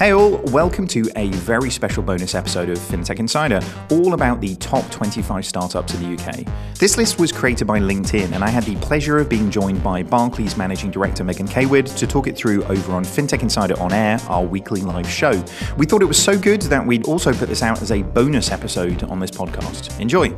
Hey all, welcome to a very special bonus episode of FinTech Insider, all about the top 25 startups in the UK. This list was created by LinkedIn, and I had the pleasure of being joined by Barclays Managing Director Megan Caywood to talk it through over on FinTech Insider on Air, our weekly live show. We thought it was so good that we'd also put this out as a bonus episode on this podcast. Enjoy!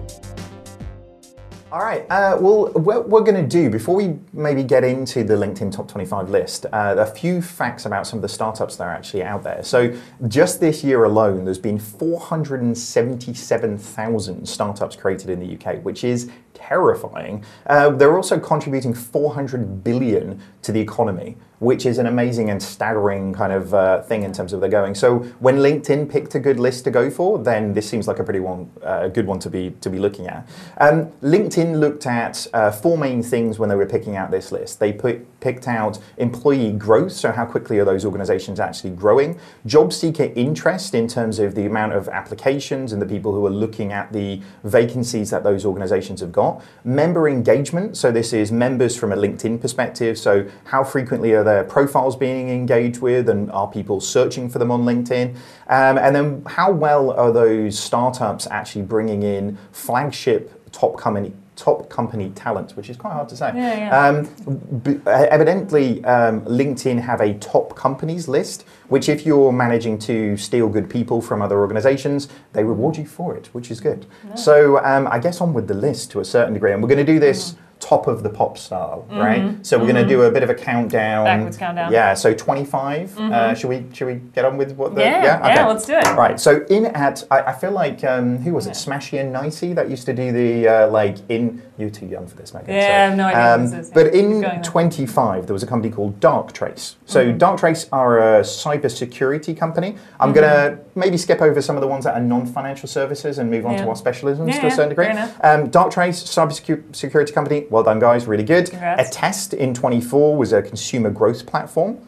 All right. Uh, well, what we're going to do before we maybe get into the LinkedIn top 25 list, uh, a few facts about some of the startups that are actually out there. So, just this year alone, there's been 477,000 startups created in the UK, which is terrifying. Uh, they're also contributing 400 billion to the economy, which is an amazing and staggering kind of uh, thing in terms of they're going. So when LinkedIn picked a good list to go for, then this seems like a pretty one, uh, good one to be to be looking at. Um, LinkedIn looked at uh, four main things when they were picking out this list. They put, picked out employee growth, so how quickly are those organizations actually growing? Job seeker interest in terms of the amount of applications and the people who are looking at the vacancies that those organizations have got. Member engagement, so this is members from a LinkedIn perspective. So how frequently are their profiles being engaged with, and are people searching for them on LinkedIn? Um, and then how well are those startups actually bringing in flagship top company top company talent, which is quite hard to say. Yeah, yeah. Um, evidently, um, LinkedIn have a top companies list, which if you're managing to steal good people from other organizations, they reward you for it, which is good. So um, I guess on with the list to a certain degree, and we're going to do this. Top of the pop style, right? So we're going to do a bit of a countdown. Mm-hmm. Backwards countdown. Mm-hmm. Yeah. So 25. Uh, should we should we get on with what the? Yeah, yeah, let's do it. Right. So in at I, I feel like um, who was it? Smashie and Nicey that used to do the uh, like in. You're too young for this, Megan. Yeah, so, I have no idea this is. But in 25, there was a company called Darktrace. So Mm-hmm. Darktrace are a cybersecurity company. I'm Mm-hmm. going to maybe skip over some of the ones that are non-financial services and move on to our specialisms Yeah, to a certain degree. Um, Darktrace, cybersecurity company. Well done, guys. Really good. Congrats. Attest in 24 was a consumer growth platform.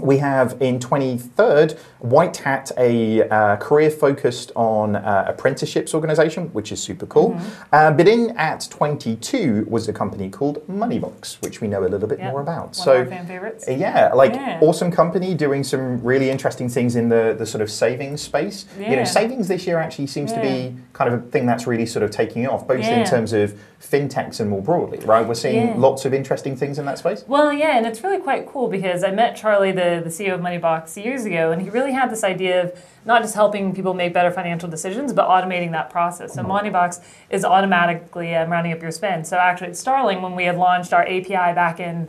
We have in 23rd White Hat, a uh, career focused on uh, apprenticeships organization, which is super cool. Mm-hmm. Uh, but in at 22 was a company called Moneybox, which we know a little bit Yeah, more about. One so, of our fan favorites. yeah, like Yeah. awesome company doing some really interesting things in the, the sort of savings space. You know, savings this year actually seems to be kind of a thing that's really sort of taking off, both in terms of fintechs and more broadly, right? We're seeing Yeah. lots of interesting things in that space. Well, yeah, and it's really quite cool because I met Charlie, the, the CEO of Moneybox, years ago, and he really had this idea of not just helping people make better financial decisions, but automating that process. So Moneybox is automatically um, rounding up your spend. So actually, at Starling, when we had launched our API back in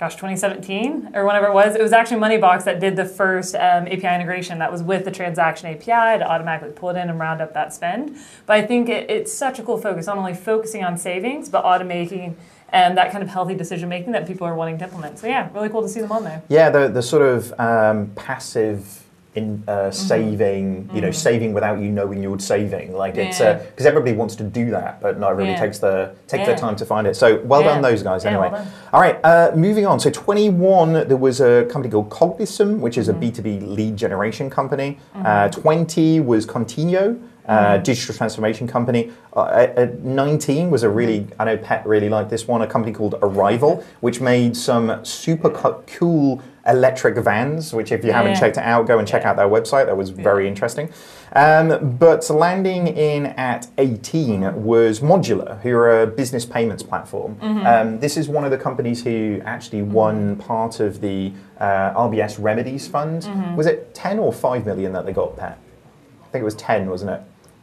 gosh, 2017 or whenever it was, it was actually Moneybox that did the first um, API integration that was with the transaction API to automatically pull it in and round up that spend. But I think it, it's such a cool focus, not only focusing on savings, but automating and that kind of healthy decision making that people are wanting to implement. So yeah, really cool to see them on there. Yeah, the the sort of um, passive in uh, Mm-hmm. saving, you know, saving without you knowing you're saving. Like it's Yeah. because everybody wants to do that, but not everybody Yeah. takes the take Yeah. the time to find it. So well done those guys. Anyway, well all right. Uh, moving on. So 21, there was a company called Cognism, which is Mm-hmm. a B2B lead generation company. Uh, 20 was Contino. Uh, Mm-hmm. digital transformation company. Uh, at, at 19 was a really, I know Pat really liked this one, a company called Arrival, which made some super co- cool electric vans, which if you haven't Yeah. checked it out, go and check out their website. That was very interesting. Um, but landing in at 18 was Modulr, who are a business payments platform. Mm-hmm. Um, this is one of the companies who actually won part of the uh, RBS Remedies Fund. Mm-hmm. Was it 10 or 5 million that they got, Pat? I think it was 10, wasn't it?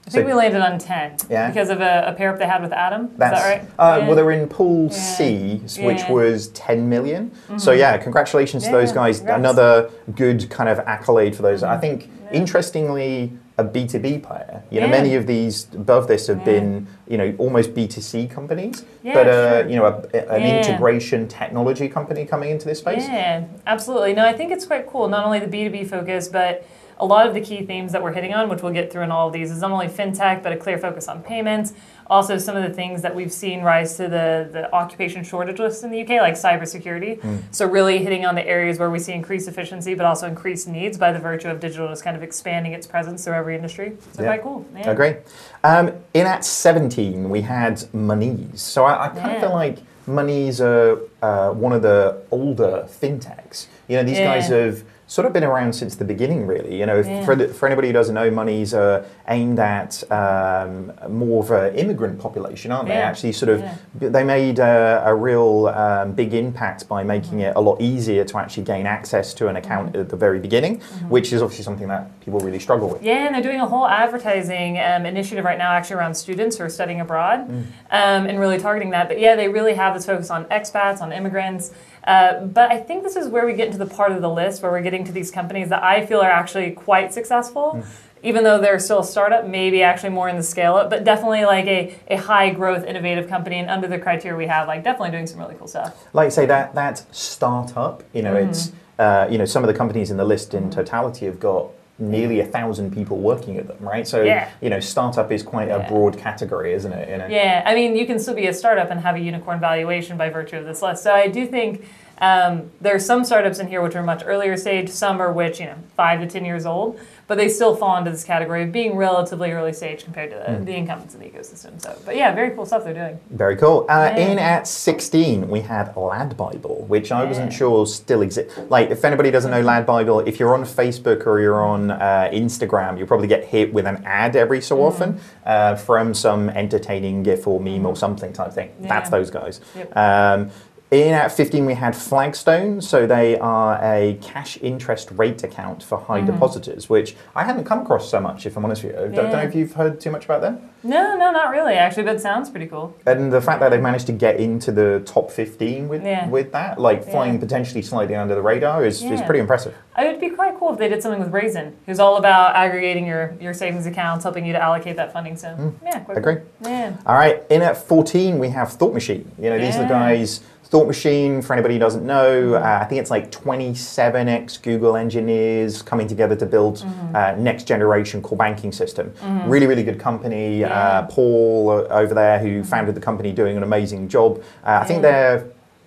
I think we landed on 10 Yeah. because of a, a pair up they had with Adam. Is That's that right? Uh, Yeah. Well, they're in Pool Yeah. C, which Yeah. Mm-hmm. was 10 million. So, yeah, congratulations to those guys. congrats. Another good kind of accolade for those. Mm-hmm. I think, interestingly, a B2B player. You know, many of these above this have been, you know, almost B2C companies, Yeah, but, uh, sure. you know, a, an integration technology company coming into this space. Yeah, absolutely. No, I think it's quite cool. Not only the B2B focus, but a lot of the key themes that we're hitting on, which we'll get through in all of these, is not only fintech, but a clear focus on payments. Also, some of the things that we've seen rise to the, the occupation shortage list in the UK, like cybersecurity. So, really hitting on the areas where we see increased efficiency, but also increased needs by the virtue of digital just kind of expanding its presence through every industry. So, Yeah. quite cool. Yeah. Agree. Um, in at 17, we had Monese. So I, I kind of feel like Monese are uh, one of the older fintechs. You know, these Yeah. guys have sort of been around since the beginning, really. You know, Yeah. for, the, for anybody who doesn't know, Monese uh, aimed at um, more of an immigrant population, aren't they? Yeah. Actually, sort of, Yeah. they made uh, a real um, big impact by making Mm-hmm. it a lot easier to actually gain access to an account at the very beginning, Mm-hmm. which is obviously something that people really struggle with. Yeah, and they're doing a whole advertising um, initiative right now, actually around students who are studying abroad, um, and really targeting that. But yeah, they really have this focus on expats, on immigrants. Uh, but I think this is where we get into the part of the list where we're getting to these companies that I feel are actually quite successful. Even though they're still a startup, maybe actually more in the scale up, but definitely like a, a high growth, innovative company, and under the criteria we have, like definitely doing some really cool stuff. like you say that that startup you know Mm-hmm. it's uh, you know some of the companies in the list in totality have got nearly a thousand people working at them right so Yeah. you know startup is quite a broad category isn't it you know? Yeah, I mean, you can still be a startup and have a unicorn valuation by virtue of this list. So I do think um, there are some startups in here which are much earlier stage, some are which, you know, five to 10 years old, but they still fall into this category of being relatively early stage compared to the, the incumbents in the ecosystem. So, but yeah, very cool stuff they're doing. Very cool. Uh, Yeah. In at 16, we had Lad Bible, which I wasn't sure still exists. Like, if anybody doesn't know Lad Bible, if you're on Facebook or you're on uh, Instagram, you'll probably get hit with an ad every so Mm. often uh, from some entertaining GIF or meme or something type thing. Yeah. That's those guys. Yep. Um, in at 15, we had Flagstone. So they are a cash interest rate account for high Mm-hmm. depositors, which I hadn't come across so much, if I'm honest with you. Don't, don't know if you've heard too much about them. No, no, not really, actually, but it sounds pretty cool. And the fact that they've managed to get into the top 15 with Yeah. with that, like flying Yeah. potentially slightly under the radar, is, is pretty impressive. It would be quite cool if they did something with Raisin, who's all about aggregating your, your savings accounts, helping you to allocate that funding. So, yeah, quite Agree. Cool. Yeah. All right, in at 14, we have Thought Machine. You know, these are the guys. Thought Machine, for anybody who doesn't know, Mm-hmm. uh, I think it's like 27 ex Google engineers coming together to build Mm-hmm. uh, next generation core banking system. Really, really good company. Uh, Paul uh, over there, who founded the company, doing an amazing job. Uh, I think Yeah. they're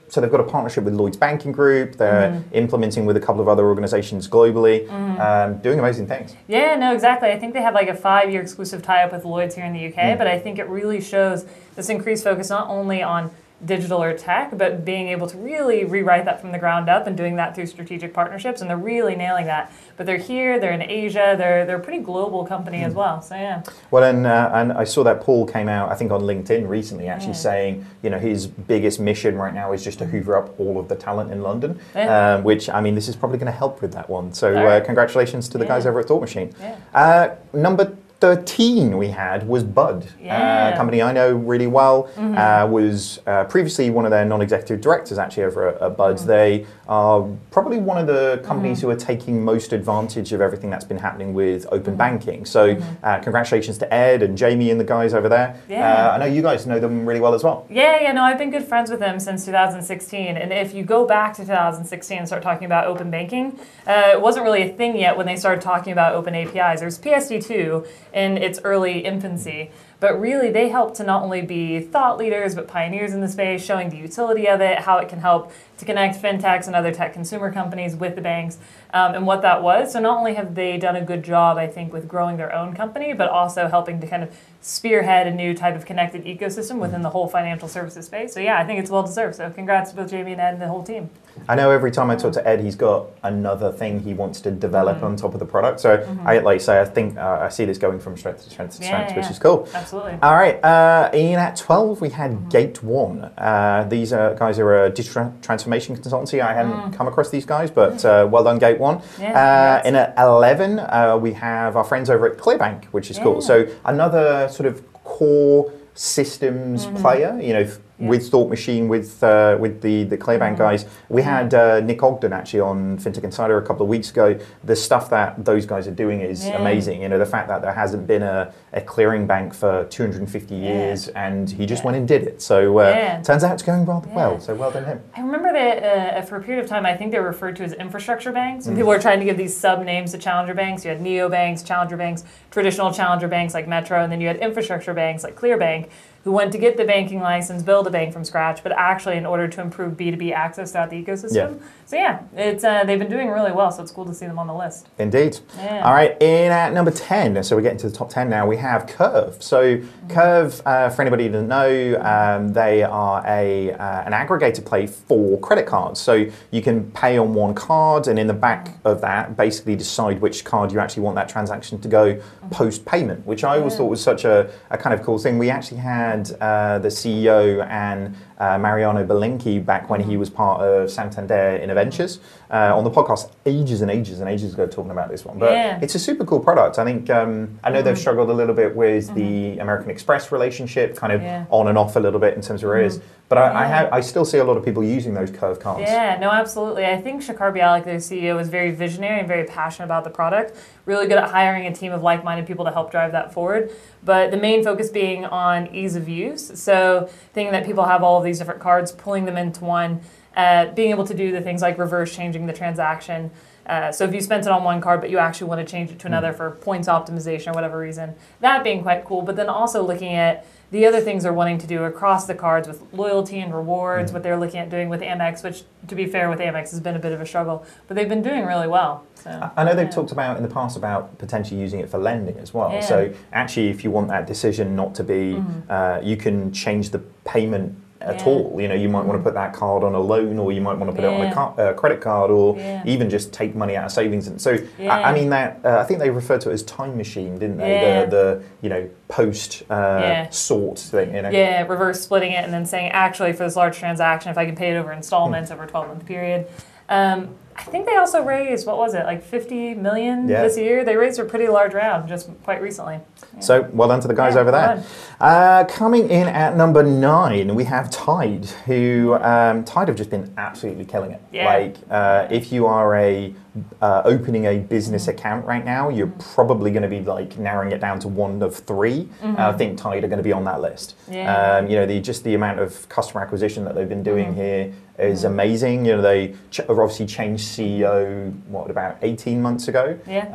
so they've got a partnership with Lloyds Banking Group. They're Mm-hmm. implementing with a couple of other organizations globally, um, doing amazing things. Yeah, no, exactly. I think they have like a five year exclusive tie up with Lloyds here in the UK, but I think it really shows this increased focus not only on digital or tech, but being able to really rewrite that from the ground up and doing that through strategic partnerships. And they're really nailing that. But they're here, they're in Asia, they're, they're a pretty global company as well. So, yeah. Well, and, uh, and I saw that Paul came out, I think, on LinkedIn recently, actually saying, you know, his biggest mission right now is just to hoover up all of the talent in London, Yeah. um, which, I mean, this is probably going to help with that one. So, All uh, congratulations to the guys over at Thought Machine. Yeah. Uh, number 13 we had was Bud, Yeah. Mm-hmm. uh, company I know really well. Uh, was uh, previously one of their non-executive directors actually over at, at Bud's. Mm. They are probably one of the companies who are taking most advantage of everything that's been happening with Mm-hmm. open banking. So uh, congratulations to Ed and Jamie and the guys over there. Yeah. Uh, I know you guys know them really well as well. Yeah, yeah, no, I've been good friends with them since 2016. And if you go back to 2016 and start talking about open banking, uh, it wasn't really a thing yet when they started talking about open APIs. There's PSD2 in its early infancy, but really they help to not only be thought leaders, but pioneers in the space, showing the utility of it, how it can help to connect fintechs and other tech consumer companies with the banks, um, and what that was. So not only have they done a good job, I think, with growing their own company, but also helping to kind of spearhead a new type of connected ecosystem within the whole financial services space. So yeah, I think it's well deserved. So congrats to both Jamie and Ed and the whole team. I know every time I talk to Ed, he's got another thing he wants to develop Mm-hmm. on top of the product. So I like you say, I think uh, I see this going from strength to strength to Yeah, strength, which yeah. is cool. Absolutely. All right, uh, in at 12, we had Mm-hmm. Gate One. Uh, these uh, guys are a digital transformation consultancy. I hadn't come across these guys, but uh, well done, Gate One. Mm. Yeah, uh, in at 11, uh, we have our friends over at Clearbank, which is cool. So another sort of core systems player, you know, Mm-hmm. Yeah. with Thought Machine, with uh, with the the Clearbank Mm-hmm. guys. We had uh, Nick Ogden actually on FinTech Insider a couple of weeks ago. The stuff that those guys are doing is Yeah. amazing. You know, the fact that there hasn't been a, a clearing bank for 250 Yeah. years, and he just went and did it. So uh, turns out it's going rather well. So well done him. I remember that uh, for a period of time, I think they were referred to as infrastructure banks. Mm. And people were trying to give these sub names to challenger banks. You had neo banks, challenger banks, traditional challenger banks like Metro, and then you had infrastructure banks like Clearbank, who went to get the banking license, build a bank from scratch, but actually in order to improve B2B access throughout the ecosystem. Yeah. So yeah, it's uh, they've been doing really well. So it's cool to see them on the list. Indeed. Yeah. All right, in at number 10, so we're getting to the top 10 now, we have Curve. So, Curve, uh, for anybody who doesn't know, um, they are a, uh, an aggregator play for credit cards. So, you can pay on one card, and in the back of that, basically decide which card you actually want that transaction to go post payment, which I always Yeah. thought was such a, a kind of cool thing. We actually had uh, the CEO and uh, Mariano Belinky back when he was part of Santander Innoventures uh, on the podcast ages and ages and ages ago talking about this one. But Yeah. it's a super cool product. I think um, I know they've struggled a little bit with the American Express relationship, kind of Yeah. on and off a little bit in terms of where it is. But I, I have I still see a lot of people using those curve cards. Yeah, no, absolutely. I think Shachar Bialick, the CEO, is very visionary and very passionate about the product. Really good at hiring a team of like-minded people to help drive that forward. But the main focus being on ease of use. So thinking that people have all of these different cards, pulling them into one, uh, being able to do the things like reverse changing the transaction. Uh, so if you spent it on one card, but you actually want to change it to another for points optimization or whatever reason, that being quite cool. But then also looking at the other things they're wanting to do across the cards with loyalty and rewards, what they're looking at doing with Amex, which to be fair with Amex has been a bit of a struggle, but they've been doing really well. So I know they've yeah. talked about in the past about potentially using it for lending as well. Yeah. So actually, if you want that decision not to be, Mhm. uh, you can change the payment at Yeah. all. You know, you might want to put that card on a loan, or you might want to put it on a car, uh, credit card, or Yeah. even just take money out of savings. And so, I, I mean that uh, I think they referred to it as time machine, didn't they? Yeah. The, the you know post uh, Yeah. sort thing. You know. Yeah, reverse splitting it and then saying, actually, for this large transaction, if I can pay it over installments over a 12 month period. Um, I think they also raised, what was it, like 50 million Yeah. this year? They raised a pretty large round just quite recently. Yeah. So well done to the guys Yeah, over there. Uh, coming in at number nine, we have Tide, who um, Tide have just been absolutely killing it. Like, uh, if you are a uh, opening a business Mm-hmm. account right now, you're probably going to be like narrowing it down to one of 3 Uh, I think Tide are going to be on that list. Mm-hmm. Yeah. Um, you know, the just the amount of customer acquisition that they've been doing Mhm. here is amazing. You know, they ch- obviously changed CEO what about 18 months ago Yeah.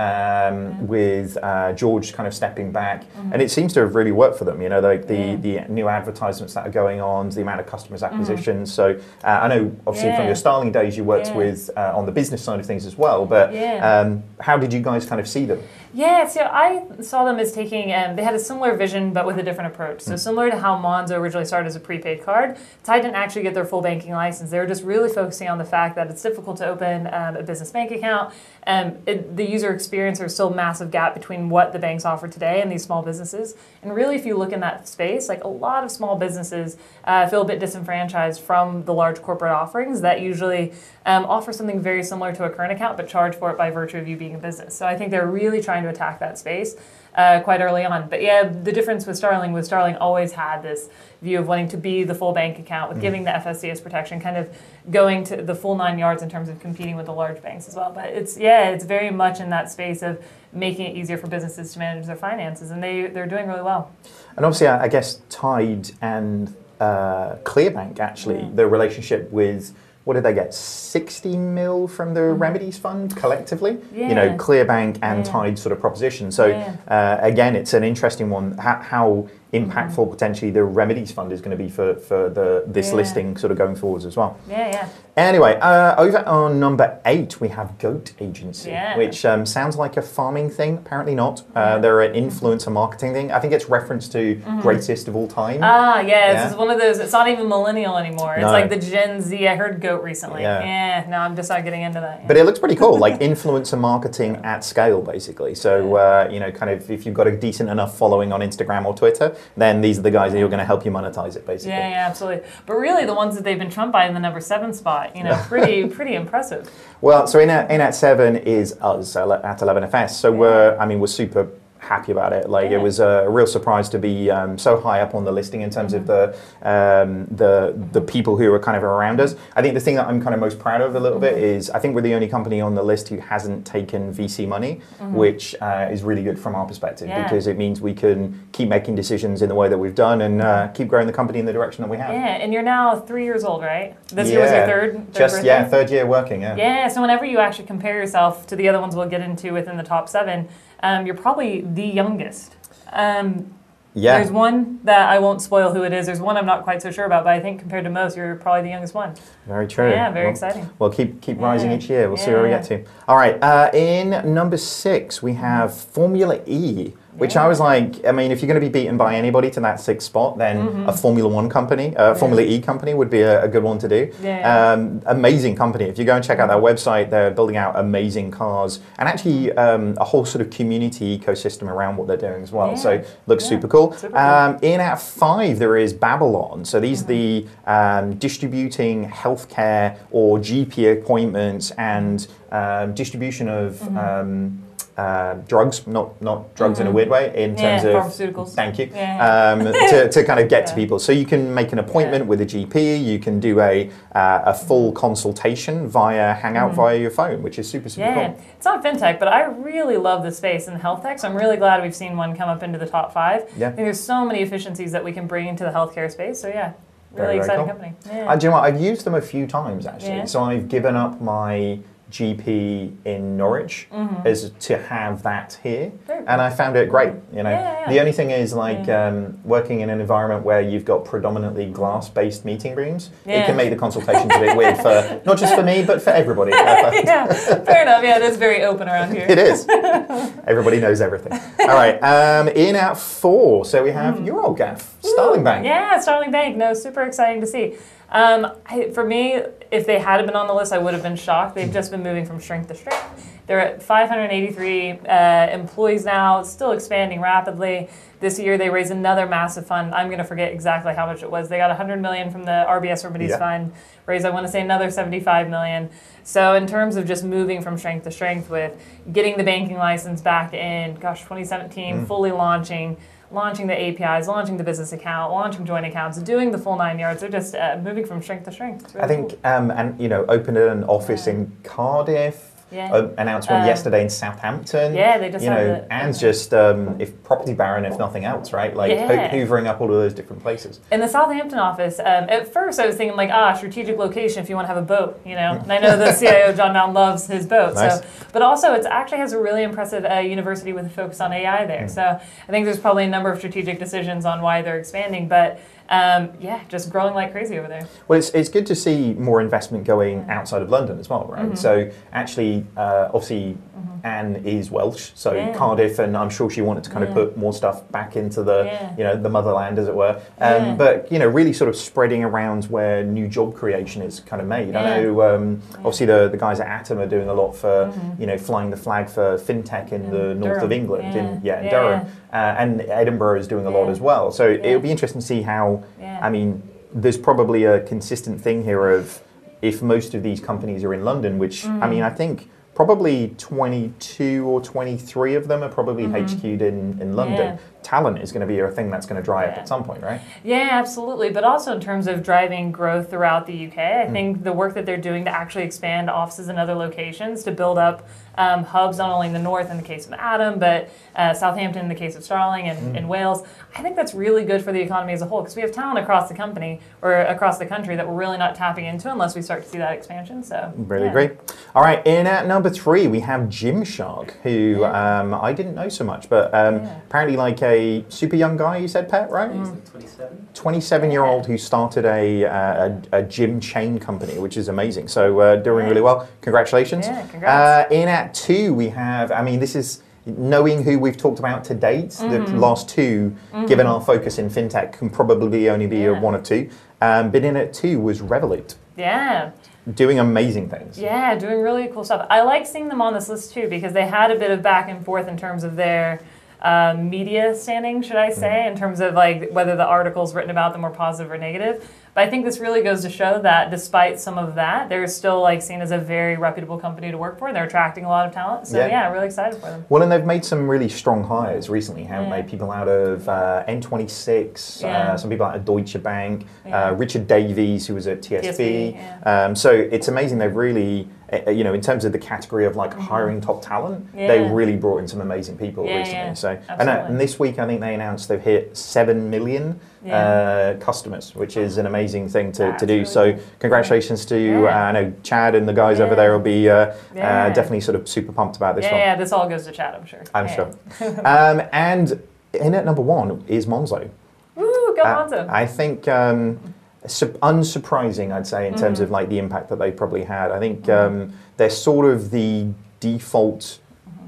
um, with uh, George kind of stepping back, and it seems to have really worked for them. You know, like the Mm-hmm. Yeah. the new advertisements that are going on, the amount of customers acquisition. So uh, I know, obviously, from Mm-hmm. Your Starling days, you worked with uh, on the business side of things as well. But Yeah. um, how did you guys kind of see them? Yeah, so I saw them as taking, um, they had a similar vision but with a different approach. So, similar to how Monzo originally started as a prepaid card, Tide didn't actually get their full banking license. They were just really focusing on the fact that it's difficult to open um, a business bank account. Um, it, the user experience, there's still a massive gap between what the banks offer today and these small businesses. And really, if you look in that space, like a lot of small businesses uh, feel a bit disenfranchised from the large corporate offerings that usually um, offer something very similar to a current account but charge for it by virtue of you being a business. So I think they're really trying to attack that space uh, quite early on. But yeah, the difference with Starling was Starling always had this view of wanting to be the full bank account with giving the FSCS protection, kind of going to the full nine yards in terms of competing with the large banks as well. But it's yeah, it's very much in that space of making it easier for businesses to manage their finances, and they they're doing really well. And obviously, I I guess Tide and uh, Clearbank actually, Yeah. the relationship with what did they get? 60 mil from the Remedies Fund collectively? yeah. You know, Mm-hmm. Clearbank and Yeah. Tide sort of proposition. So, Yeah. uh, again, it's an interesting one. How, how Mm-hmm. impactful potentially the Remedies Fund is going to be for, for the, this listing sort of going forwards as well. Yeah, yeah. Anyway, uh, over on number eight, we have Goat Agency, Yeah. which um, sounds like a farming thing. Apparently not. Uh, they're an influencer marketing thing. I think it's reference to greatest of all time. Ah, yeah, Yeah. this is one of those. It's not even millennial anymore. It's No. like the Gen Z. I heard goat recently. Yeah. Yeah, no, I'm just not getting into that. yet. But it looks pretty cool, like influencer marketing at scale, basically. So, uh, you know, kind of if you've got a decent enough following on Instagram or Twitter, then these are the guys that are going to help you monetize it, basically. yeah, yeah, absolutely. But really, the ones that they've been trumped by in the number seven spot, you know, pretty, pretty impressive. Well, so in at, in at seven is us at 11FS. So we're, I mean, we're super happy about it. Like Yeah. it was a real surprise to be um, so high up on the listing in terms of the um, the the people who are kind of around us. I think the thing that I'm kind of most proud of a little bit is I think we're the only company on the list who hasn't taken VC money, which uh, is really good from our perspective Yeah. because it means we can keep making decisions in the way that we've done and uh, keep growing the company in the direction that we have. Yeah, and you're now three years old, right? This year was your third, third Just birthday? yeah, third year working. Yeah. Yeah, so whenever you actually compare yourself to the other ones we'll get into within the top seven, um, you're probably the youngest. Um, Yeah. There's one that I won't spoil who it is. There's one I'm not quite so sure about, but I think compared to most, you're probably the youngest one. Very true. Yeah, very Well- exciting. Well, keep keep rising Yeah. each year. We'll see where we get to. All right. Uh, in number six, we have Formula E, which I was like, I mean, if you're going to be beaten by anybody to that sixth spot, then Mm-hmm. a Formula One company, uh, Formula E company, would be a, a good one to do. Yeah. Um, amazing company. If you go and check out their website, they're building out amazing cars and actually um, a whole sort of community ecosystem around what they're doing as well. So looks super cool. Super cool. Um, in at five, there is Babylon. So these are the um, distributing healthcare or GP appointments and um, distribution of. Um, uh, drugs, not not drugs in a weird way, in Yeah, terms of pharmaceuticals. Thank you. Yeah. Um, to, to kind of get to people, so you can make an appointment Yeah. with a GP. You can do a uh, a full consultation via Hangout via your phone, which is super super Mm-hmm. Yeah, cool. it's not fintech, but I really love the space in health tech. So I'm really glad we've seen one come up into the top five. Yeah. I think there's so many efficiencies that we can bring into the healthcare space. So yeah, Very, really very exciting cool. company. Yeah. Uh, do you know what? I've used them a few times actually. Yeah. So I've given up my GP in Norwich is to have that here, Mm-hmm. And I found it great. You know, Yeah, yeah, the only thing is like Yeah. um, working in an environment where you've got predominantly glass-based meeting rooms. It can make the consultations a bit weird for not just for me but for everybody. yeah, fair enough. Yeah, it is very open around here. It is. Everybody knows everything. All right. Um, in at four, so we have your old gaff, Starling Bank. Mm. Yeah, Starling Bank. No, super exciting to see. Um, I, for me, if they had been on the list, I would have been shocked. They've just been moving from strength to strength. They're at 583 uh, employees now, still expanding rapidly. This year, they raised another massive fund. I'm going to forget exactly how much it was. They got 100 million from the RBS Remedies Yeah. Fund. Raised, I want to say, another 75 million. So, in terms of just moving from strength to strength, with getting the banking license back in, gosh, 2017, Mm. fully launching launching the APIs, launching the business account, launching joint accounts, doing the full nine yards. They're just uh, moving from strength to strength. It's I really think, um, and you know, opened an office in Cardiff. Yeah. uh, announced one Um, yesterday in Southampton. Yeah, they just You know, Anne's just um, if property baron, if nothing else, right? Like ho- Yeah. hoovering up all of those different places. In the Southampton office, um, at first I was thinking like, ah, strategic location if you want to have a boat, you know. And I know the CIO John Mountain loves his boat, Nice. so. But also, it actually has a really impressive uh, university with a focus on AI there. Mm. So I think there's probably a number of strategic decisions on why they're expanding, but um, yeah, just growing like crazy over there. Well, it's, it's good to see more investment going outside of London as well, right? Mm-hmm. So actually, uh, obviously, Anne is Welsh, so Yeah. Cardiff, and I'm sure she wanted to kind of put more stuff back into the, Yeah. you know, the motherland, as it were. Um, Yeah. But you know, really sort of spreading around where new job creation is kind of made. I know, um, obviously, the, the guys at Atom are doing a lot for, you know, flying the flag for fintech in the north of Mm-hmm. England, in Yeah. yeah, in Yeah, Durham, Uh, and Edinburgh is doing a lot as well. So Yeah. it'll be interesting to see how. Yeah. I mean, there's probably a consistent thing here of if most of these companies are in London, which I mean, I Mm. think probably 22 or 23 of them are probably HQ'd in, in London. Yeah. Talent is going to be a thing that's going to dry up at some point, right? Yeah, absolutely. But also in terms of driving growth throughout the UK, Mm. I think the work that they're doing to actually expand offices in other locations to build up um, hubs, not only in the north in the case of Atom, but uh, Southampton in the case of Starling and Mm. in Wales. I think that's really good for the economy as a whole because we have talent across the company or across the country that we're really not tapping into unless we start to see that expansion. So Really yeah. great. All right, in at number three, we have Gymshark, who um, I didn't know so much, but um, Yeah. apparently like a super young guy, you said, Pet, right? Mm. He's like 27. 27 year old who started a, uh, a, a gym chain company, which is amazing. So, uh, doing really well. Congratulations. Yeah, congrats. Uh, in at two, we have, I mean, this is knowing who we've talked about to date. Mm-hmm. The last 2 given our focus in fintech, can probably only be a Yeah. one or two. Um, but in at two was Revolut, Yeah. Doing amazing things. Yeah, doing really cool stuff. I like seeing them on this list too because they had a bit of back and forth in terms of their uh, media standing, should I say, in terms of like whether the articles written about them were positive or negative. But I think this really goes to show that despite some of that, they're still like seen as a very reputable company to work for. and They're attracting a lot of talent. So Yeah. yeah, really excited for them. Well, and they've made some really strong hires recently, haven't Yeah. they? People out of uh, N26, Yeah. uh, some people out of Deutsche Bank, Yeah. uh, Richard Davies, who was at TSB. TSB, um, so it's amazing they've really, uh, you know, in terms of the category of like hiring top talent, they Mm-hmm. Really brought in some amazing people Yeah, recently. yeah. So, and, uh, and this week I think they announced they've hit seven million. Uh, customers, which is an amazing thing to, to do. really so, congratulations to Yeah. uh, I know Chad and the guys over Yeah. there will be uh, Yeah. uh, definitely sort of super pumped about this Yeah, one. yeah, this all goes to Chad, I'm sure. I'm Yeah. sure. um, and in at number one is Monzo. Woo, go Uh, Monzo. I think um, su- unsurprising, I'd say, in terms Mm-hmm. of like the impact that they probably had. I think um, they're sort of the default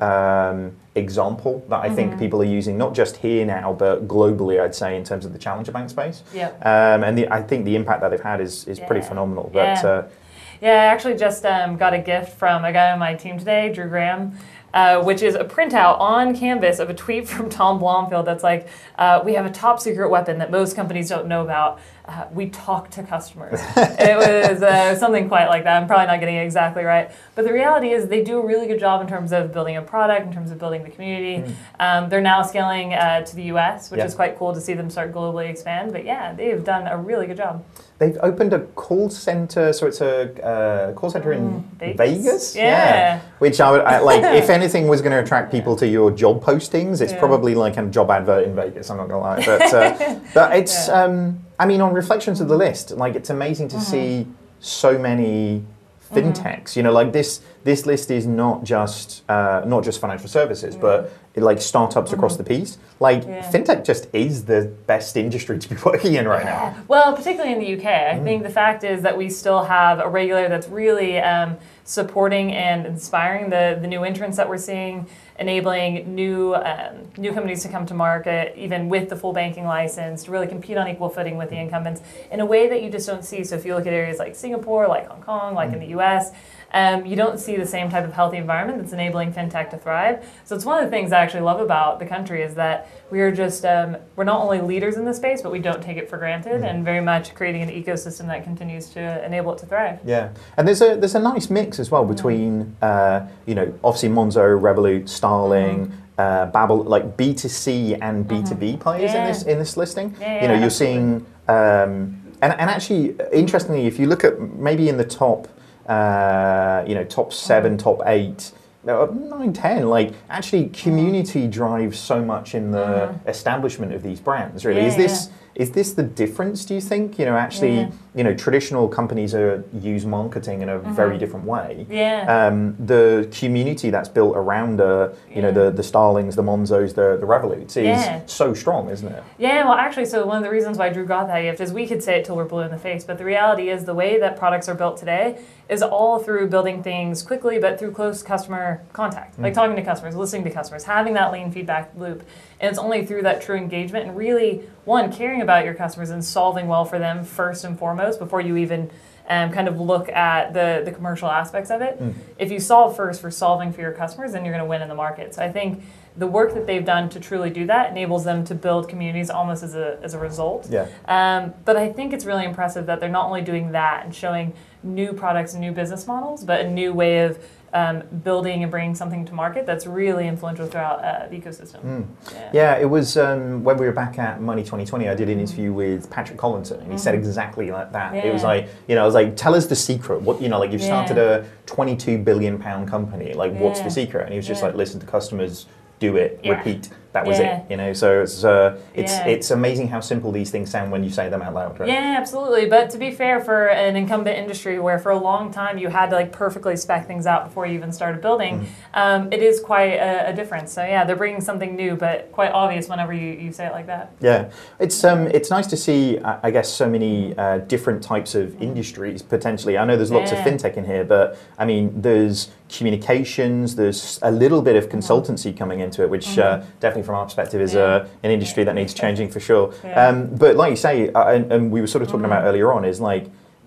um, example that I Mm-hmm. think people are using, not just here now, but globally. I'd say in terms of the challenger bank space. Yep. Um, and the, I think the impact that they've had is, is pretty phenomenal. But Yeah. uh, Yeah, I actually just um, got a gift from a guy on my team today, Drew Graham, uh, which is a printout on Canvas of a tweet from Tom Blomfield that's like, uh, "We have a top secret weapon that most companies don't know about. Uh, we talk to customers." it was uh, something quite like that. I'm probably not getting it exactly right, but the reality is they do a really good job in terms of building a product, in terms of building the community. Um, they're now scaling uh, to the U.S., which Yeah. is quite cool to see them start globally expand. But yeah, they've done a really good job. They've opened a call center, so it's a uh, call center in Mm, Vegas? Vegas. Yeah. Which I would I, like. if anything was going to attract people to your job postings, it's Yeah. probably like a job advert in Vegas. I'm not going to lie, but uh, but it's. Yeah. Um, I mean, on reflections of the list, like it's amazing to Mm-hmm. see so many fintechs. You know, like this. This list is not just uh, not just financial services, but it, like startups across the piece. Like. Yeah. fintech just is the best industry to be working in right now. Well, particularly in the UK, Mm. I think the fact is that we still have a regulator that's really um, supporting and inspiring the, the new entrants that we're seeing, enabling new um, new companies to come to market, even with the full banking license, to really compete on equal footing with the incumbents in a way that you just don't see. So if you look at areas like Singapore, like Hong Kong, like in the US, um, you don't see the same type of healthy environment that's enabling fintech to thrive. So it's one of the things I actually love about the country is that we are just um, we're not only leaders in the space, but we don't take it for granted, and very much creating an ecosystem that continues to enable it to thrive. Yeah, and there's a there's a nice mix as well between uh, you know obviously Monzo, Revolut, Starling, uh, Babel, like B two C and B two B players in this in this listing. Yeah, you know, you're seeing um, and and actually interestingly, if you look at maybe in the top uh, you know top 7 mm. top eight. Uh, nine, ten. Like actually, mm. community drives so much in the mm. establishment of these brands. Really, Yeah, is this is this the difference? Do you think? You know, actually, Yeah. you know, traditional companies are use marketing in a very different way. Yeah. Um, the community that's built around, uh, you know, the the Starlings, the Monzos, the the Revoluts is Yeah. so strong, isn't it? Yeah, well, actually, so one of the reasons why Drew got that gift is we could say it till we're blue in the face, but the reality is the way that products are built today is all through building things quickly, but through close customer contact, like talking to customers, listening to customers, having that lean feedback loop. And it's only through that true engagement and really, one, caring about your customers and solving well for them first and foremost before you even um, kind of look at the, the commercial aspects of it. If you solve first for solving for your customers, then you're going to win in the market. So I think the work that they've done to truly do that enables them to build communities almost as a, as a result. Yeah. Um, but I think it's really impressive that they're not only doing that and showing new products and new business models, but a new way of um, building and bringing something to market that's really influential throughout uh, the ecosystem. Yeah, it was um, when we were back at Money 2020. I did an interview with Patrick Collison, and he said exactly like that. Yeah. It was Mm-hmm. Like, you know, I was like, tell us the secret. What you know, like you've Yeah. started a 22 billion pound company. Like, what's the secret? And he was just Yeah. like, listen to customers, do it, Yeah. repeat. That was Yeah. it. You know, so it's uh, it's Yeah. it's amazing how simple these things sound when you say them out loud, right? Yeah, absolutely. But to be fair, for an incumbent industry where for a long time you had to like perfectly spec things out before you even started building, um, it is quite a, a difference. So yeah, they're bringing something new, but quite obvious whenever you, you say it like that. Yeah, it's um, it's nice to see. I guess so many uh, different types of industries potentially. I know there's lots Yeah. of fintech in here, but I mean, there's communications. There's a little bit of consultancy coming into it, which uh, definitely, from our perspective, is Yeah. uh, an industry that needs changing for sure. Um, but like you say, uh, and, and we were sort of talking about earlier on, is like.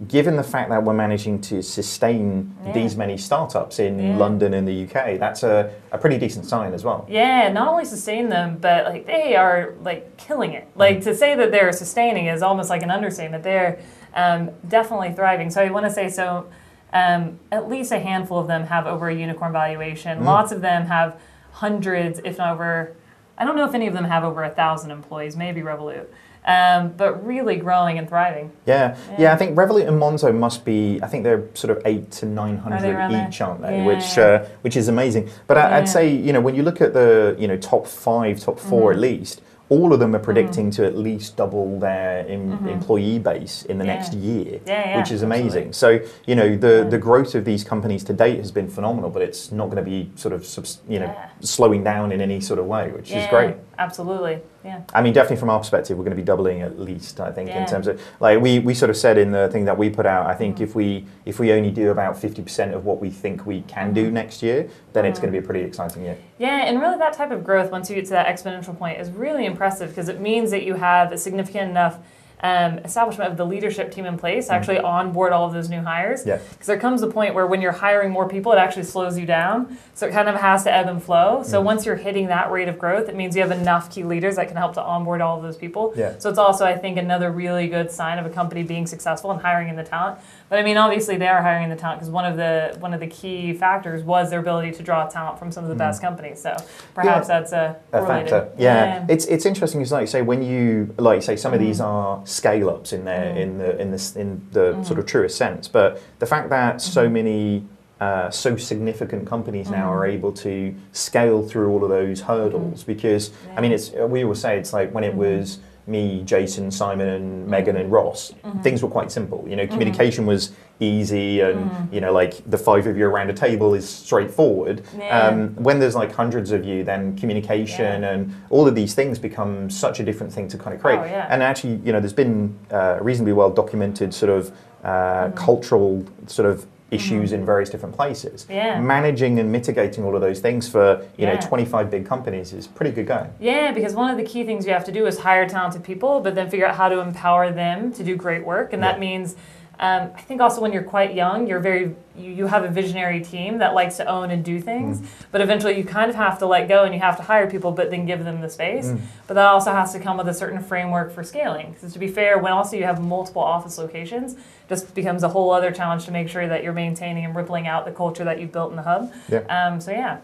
Given the fact that we're managing to sustain Yeah. these many startups in Yeah. London and the UK, that's a, a pretty decent sign as well. Yeah, not only sustain them, but like they are like killing it. Like to say that they're sustaining is almost like an understatement. They're um, definitely thriving. So I want to say so. Um, at least a handful of them have over a unicorn valuation. Lots of them have hundreds, if not over. I don't know if any of them have over a thousand employees. Maybe Revolut, um, but really growing and thriving. Yeah. yeah, I think Revolut and Monzo must be. I think they're sort of eight to nine hundred Are they there? each, aren't they? Yeah. Which uh, which is amazing. But I, Yeah. I'd say you know when you look at the you know top five, top 4 Mm-hmm. at least, all of them are hmm. predicting to at least double their em- mm-hmm. employee base in the. Yeah. next year, Yeah, yeah, which is absolutely. amazing. So you know the the mm. growth of these companies to date has been phenomenal, but it's not going to be sort of you know slowing down in any sort of way, which is great. Absolutely. Yeah. I mean, definitely from our perspective, we're going to be doubling at least. I think in terms of like we, we sort of said in the thing that we put out. I Mm. think if we if we only do about fifty percent of what we think we can do next year, then it's going to be a pretty exciting year. Yeah, and really that type of growth, once you get to that exponential point, is really impressive because it means that you have a significant enough um, establishment of the leadership team in place to actually onboard all of those new hires. Mm-hmm. Yeah. Because there comes a point where when you're hiring more people, it actually slows you down. So it kind of has to ebb and flow. Mm. So once you're hitting that rate of growth, it means you have enough key leaders that can help to onboard all of those people. Yeah. So it's also, I think, another really good sign of a company being successful and hiring in the talent. But I mean, obviously, they are hiring in the talent because one of the one of the key factors was their ability to draw talent from some of the best companies. So perhaps that's a, Mm. A factor, yeah. It's it's interesting. because like you say when you like you say some of Mm. these are scale ups in their in the in this in the Mm. sort of truest sense, but the fact that so many uh, so significant companies now are able to scale through all of those hurdles because I mean it's we always say it's like when it was me, Jason, Simon, and Megan and Ross, things were quite simple. You know, communication was easy, and you know, like the five of you around a table is straightforward. Yeah. Um, when there's like hundreds of you, then communication and all of these things become such a different thing to kind of create. Oh, yeah. And actually, you know, there's been uh, reasonably well documented sort of uh, cultural sort of issues in mm-hmm. various different places. Yeah. Managing and mitigating all of those things for you know 25 big companies is pretty good going. Yeah, because one of the key things you have to do is hire talented people, but then figure out how to empower them to do great work. And that means, um, I think also when you're quite young, you're very you, you have a visionary team that likes to own and do things. But eventually, you kind of have to let go and you have to hire people, but then give them the space. But that also has to come with a certain framework for scaling. Because to be fair, when also you have multiple office locations, just becomes a whole other challenge to make sure that you're maintaining and rippling out the culture that you've built in the hub. Yeah. Um, so yeah,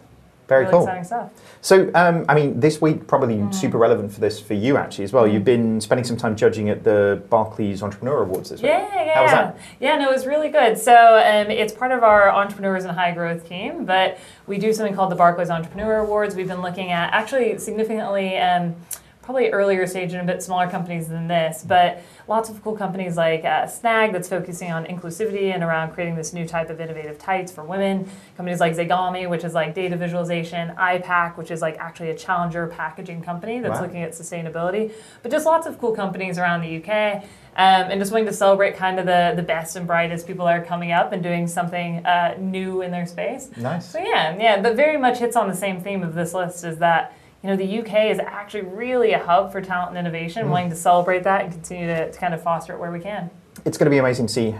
Very really cool. exciting stuff. So, um, I mean, this week probably Mm. super relevant for this for you actually as well. You've been spending some time judging at the Barclays Entrepreneur Awards this week. Yeah, yeah. How was that? Yeah, no, it was really good. So um, it's part of our entrepreneurs and high growth team, but we do something called the Barclays Entrepreneur Awards. We've been looking at actually significantly. Um, Probably earlier stage and a bit smaller companies than this, but lots of cool companies like uh, Snag that's focusing on inclusivity and around creating this new type of innovative tights for women. Companies like Zegami, which is like data visualization, iPack, which is like actually a challenger packaging company that's Wow. looking at sustainability. But just lots of cool companies around the UK. Um, and just wanting to celebrate kind of the, the best and brightest people that are coming up and doing something uh, new in their space. Nice. So yeah, yeah, but very much hits on the same theme of this list is that you know the UK is actually really a hub for talent and innovation, Mm. wanting to celebrate that and continue to, to kind of foster it where we can. It's going to be amazing to see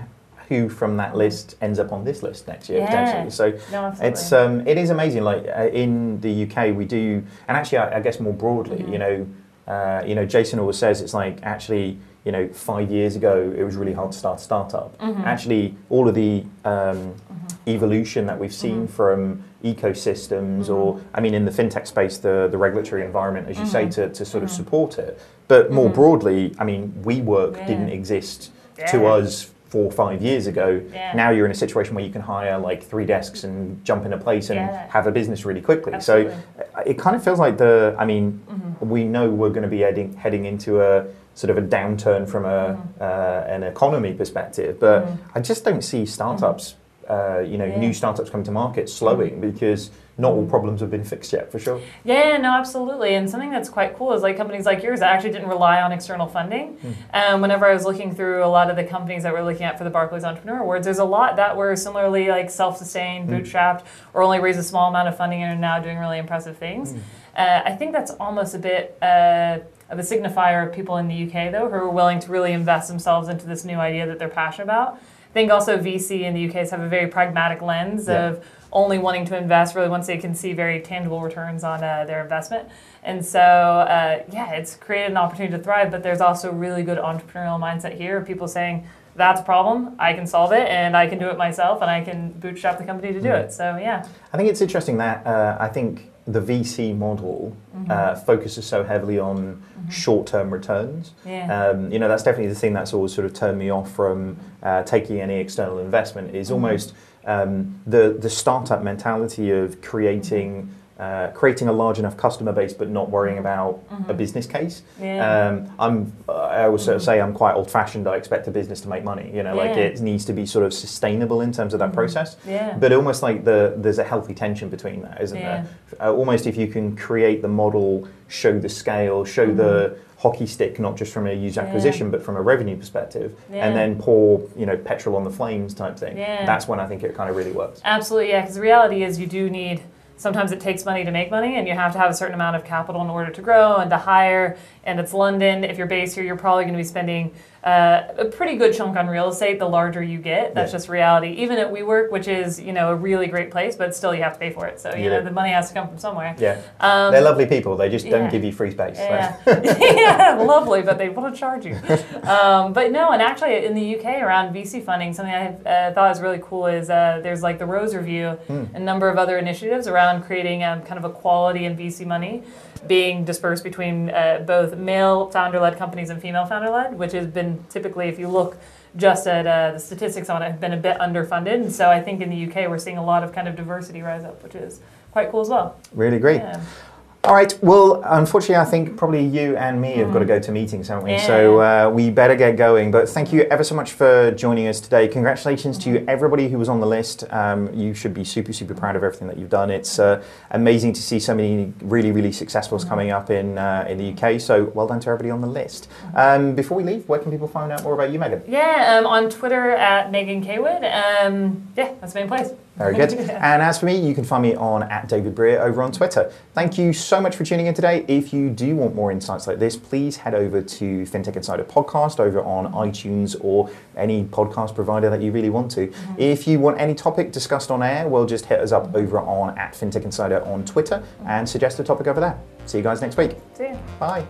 who from that list ends up on this list next year Yeah. potentially. So No, it's um, it is amazing. Like uh, in the UK, we do, and actually, I, I guess more broadly, Mm-hmm. you know, uh, you know, Jason always says it's like actually, you know, five years ago it was really hard to start a startup. Mm-hmm. Actually, all of the um, evolution that we've seen Mm-hmm. from ecosystems, or I mean, in the fintech space, the the regulatory environment, as you say, to, to sort of support it. But more broadly, I mean, WeWork Mm-hmm. Yeah. didn't exist to us four or five years ago. Yeah. Now you're in a situation where you can hire like three desks and jump in a place and Yeah. have a business really quickly. Absolutely. Mm-hmm. So uh, it kind of feels like the. I mean, we know we're going to be heading heading into a sort of a downturn from a Mm-hmm. uh, an economy perspective, but I just don't see startups. Uh, you know, Yeah. new startups coming to market slowing because not all problems have been fixed yet, for sure. Yeah, no, absolutely. And something that's quite cool is like companies like yours that actually didn't rely on external funding. Um, whenever I was looking through a lot of the companies that we're looking at for the Barclays Entrepreneur Awards, there's a lot that were similarly like self-sustained, bootstrapped, or only raised a small amount of funding and are now doing really impressive things. Uh, I think that's almost a bit. Uh, of a signifier of people in the UK, though, who are willing to really invest themselves into this new idea that they're passionate about. I think also VC in the UKs have a very pragmatic lens Yeah. of only wanting to invest really once they can see very tangible returns on uh, their investment. And so, uh, yeah, it's created an opportunity to thrive, but there's also really good entrepreneurial mindset here. Of people saying, that's a problem, I can solve it, and I can do it myself, and I can bootstrap the company to do Mm. it. So, yeah. I think it's interesting that uh, I think the VC model Mm-hmm. uh, focuses so heavily on short-term returns. Yeah. Um, you know, that's definitely the thing that's always sort of turned me off from uh, taking any external investment. Is almost um, the the startup mentality of creating uh, creating a large enough customer base, but not worrying about a business case. Mm-hmm. Yeah. Mm-hmm. Um, I'm, I always sort of say I'm quite old-fashioned. I expect a business to make money. You know, like it needs to be sort of sustainable in terms of that process. Yeah. But almost like the there's a healthy tension between that, isn't Yeah. there? Uh, almost if you can create the model, show the scale, show the hockey stick, not just from a user Mm-hmm. Yeah. acquisition, but from a revenue perspective, Yeah. and then pour you know petrol on the flames type thing. Yeah. That's when I think it kind of really works. Absolutely, yeah. Because the reality is, you do need. Sometimes it takes money to make money, and you have to have a certain amount of capital in order to grow and to hire. And it's London. If you're based here, you're probably going to be spending uh, a pretty good chunk on real estate. The larger you get, that's Yeah. just reality. Even at WeWork, which is you know a really great place, but still you have to pay for it. So you Yeah. know the money has to come from somewhere. Yeah, Um, they're lovely people. They just yeah. don't give you free space. so- Yeah, yeah, lovely, but they want to charge you. Um, but no, and actually in the UK around VC funding, something I uh, thought was really cool is uh, there's like the Rose Review, a number of other initiatives around creating um, kind of a quality in VC money being dispersed between uh, both male founder-led companies and female founder-led, which has been typically, if you look just at uh, the statistics on it, have been a bit underfunded. And so I think in the UK we're seeing a lot of kind of diversity rise up, which is quite cool as well. Really great. Yeah. All right. Well, unfortunately, I think probably you and me have got to go to meetings, haven't we? Mm-hmm. Yeah. So uh, we better get going. But thank you ever so much for joining us today. Congratulations Mm-hmm. to everybody who was on the list. Um, you should be super, super proud of everything that you've done. It's uh, amazing to see so many really, really successfuls Mm-hmm. coming up in uh, in the UK. So well done to everybody on the list. Mm-hmm. Um, before we leave, where can people find out more about you, Megan? Yeah, um, on Twitter at Megan Caywood. Um, yeah, that's the main place. Very good. And as for me, you can find me on at David Brear over on Twitter. Thank you so much for tuning in today. If you do want more insights like this, please head over to FinTech Insider Podcast over on iTunes or any podcast provider that you really want to. Mm-hmm. If you want any topic discussed on air, well, just hit us up over on at FinTech Insider on Twitter mm-hmm. and suggest a topic over there. See you guys next week. See you. Bye.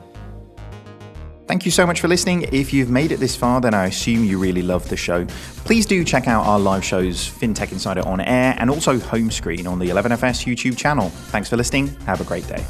Thank you so much for listening. If you've made it this far, then I assume you really love the show. Please do check out our live shows, FinTech Insider on air, and also Home Screen on the 11FS YouTube channel. Thanks for listening. Have a great day.